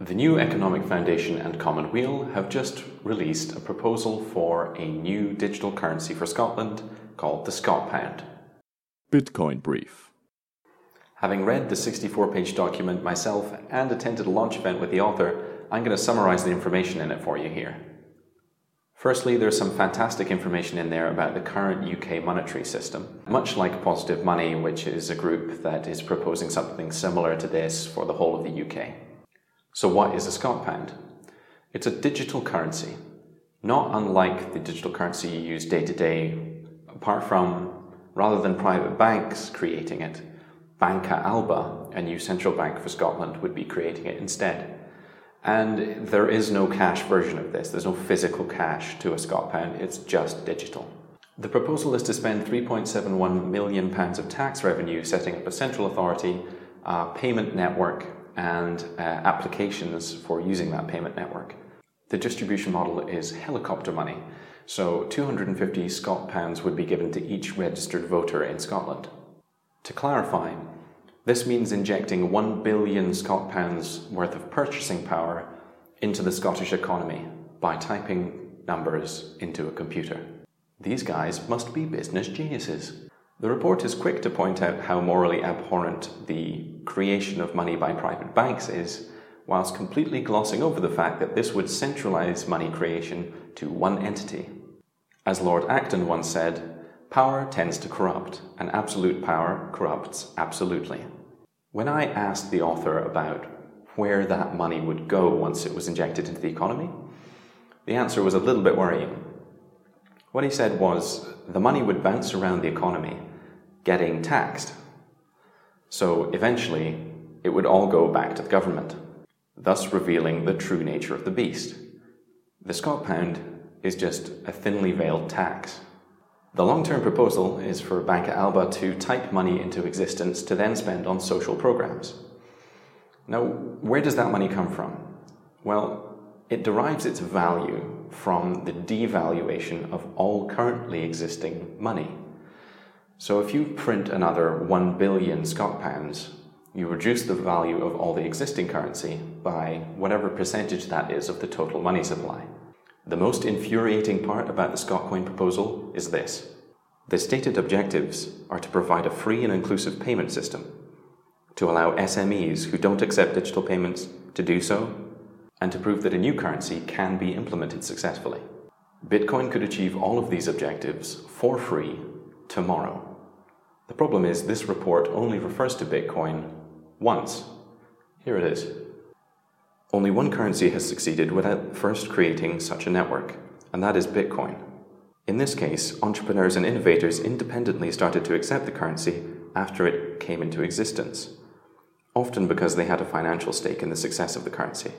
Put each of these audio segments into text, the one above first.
The new Economic Foundation and Commonweal have just released a proposal for a new digital currency for Scotland called the Scot Pound. Bitcoin Brief. Having read the 64 page document myself and attended a launch event with the author, I'm going to summarize the information in it for you here. Firstly, there's some fantastic information in there about the current UK monetary system. Much like Positive Money, which is a group that is proposing something similar to this for the whole of the UK. So, what is a Scot Pound? It's a digital currency, not unlike the digital currency you use day to day, apart from rather than private banks creating it, Banca Alba, a new central bank for Scotland, would be creating it instead. And there is no cash version of this. There's no physical cash to a Scot pound. It's just digital. The proposal is to spend £3.71 million of tax revenue setting up a central authority, a payment network, and uh, applications for using that payment network. The distribution model is helicopter money. So 250 Scot pounds would be given to each registered voter in Scotland. To clarify, this means injecting 1 billion Scot pounds worth of purchasing power into the Scottish economy by typing numbers into a computer. These guys must be business geniuses. The report is quick to point out how morally abhorrent the creation of money by private banks is, whilst completely glossing over the fact that this would centralize money creation to one entity. As Lord Acton once said, power tends to corrupt, and absolute power corrupts absolutely. When I asked the author about where that money would go once it was injected into the economy, the answer was a little bit worrying. What he said was the money would bounce around the economy, getting taxed. So eventually, it would all go back to the government, thus revealing the true nature of the beast. The Scot Pound is just a thinly veiled tax. The long term proposal is for Banca Alba to type money into existence to then spend on social programs. Now, where does that money come from? Well, it derives its value from the devaluation of all currently existing money. So if you print another 1 billion Scot pounds, you reduce the value of all the existing currency by whatever percentage that is of the total money supply. The most infuriating part about the Scot coin proposal is this. The stated objectives are to provide a free and inclusive payment system, to allow SMEs who don't accept digital payments to do so, and to prove that a new currency can be implemented successfully. Bitcoin could achieve all of these objectives for free tomorrow. The problem is, this report only refers to Bitcoin once. Here it is. Only one currency has succeeded without first creating such a network, and that is Bitcoin. In this case, entrepreneurs and innovators independently started to accept the currency after it came into existence, often because they had a financial stake in the success of the currency.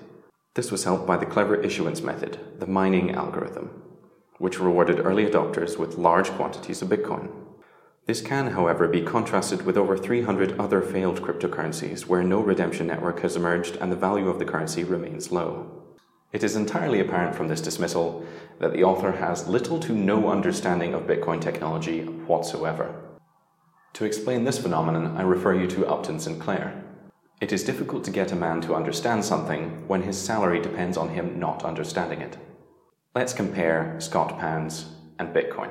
This was helped by the clever issuance method, the mining algorithm, which rewarded early adopters with large quantities of Bitcoin. This can, however, be contrasted with over 300 other failed cryptocurrencies where no redemption network has emerged and the value of the currency remains low. It is entirely apparent from this dismissal that the author has little to no understanding of Bitcoin technology whatsoever. To explain this phenomenon, I refer you to Upton Sinclair. It is difficult to get a man to understand something when his salary depends on him not understanding it. Let's compare Scot pounds and Bitcoin.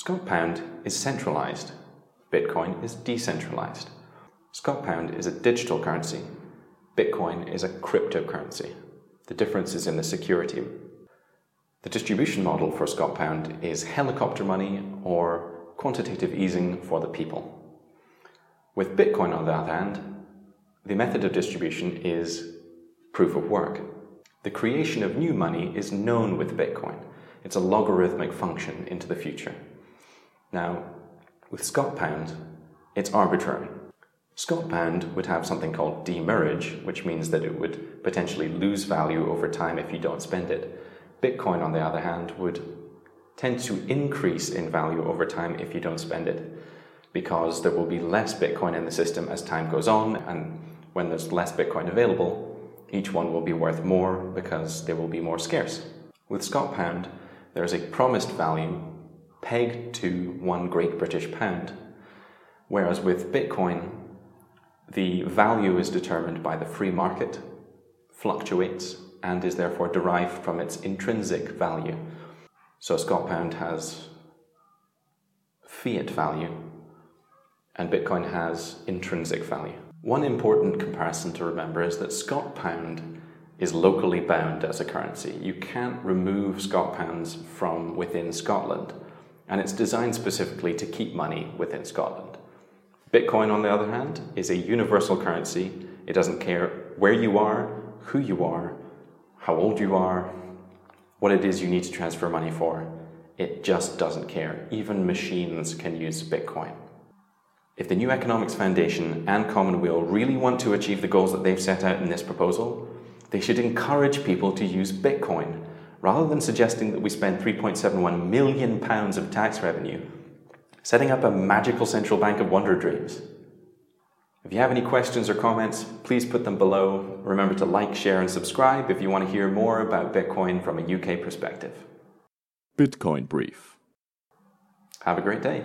Scot Pound is centralized. Bitcoin is decentralized. Scot Pound is a digital currency. Bitcoin is a cryptocurrency. The difference is in the security. The distribution model for Scot Pound is helicopter money or quantitative easing for the people. With Bitcoin, on the other hand, the method of distribution is proof of work. The creation of new money is known with Bitcoin. It's a logarithmic function into the future. Now, with Scot Pound, it's arbitrary. Scot Pound would have something called demurrage, which means that it would potentially lose value over time if you don't spend it. Bitcoin, on the other hand, would tend to increase in value over time if you don't spend it, because there will be less Bitcoin in the system as time goes on, and when there's less Bitcoin available, each one will be worth more because they will be more scarce. With Scot Pound, there is a promised value pegged to one Great British pound. Whereas with Bitcoin, the value is determined by the free market, fluctuates and is therefore derived from its intrinsic value. So a Scot Pound has fiat value and Bitcoin has intrinsic value. One important comparison to remember is that Scot Pound is locally bound as a currency. You can't remove Scot Pounds from within Scotland, and it's designed specifically to keep money within Scotland. Bitcoin, on the other hand, is a universal currency. It doesn't care where you are, who you are, how old you are, what it is you need to transfer money for. It just doesn't care. Even machines can use Bitcoin. If the New Economics Foundation and Commonweal really want to achieve the goals that they've set out in this proposal, they should encourage people to use Bitcoin rather than suggesting that we spend 3.71 million pounds of tax revenue setting up a magical central bank of wonder dreams. If you have any questions or comments, please put them below. Remember to like, share, and subscribe if you want to hear more about Bitcoin from a UK perspective. Bitcoin Brief. Have a great day.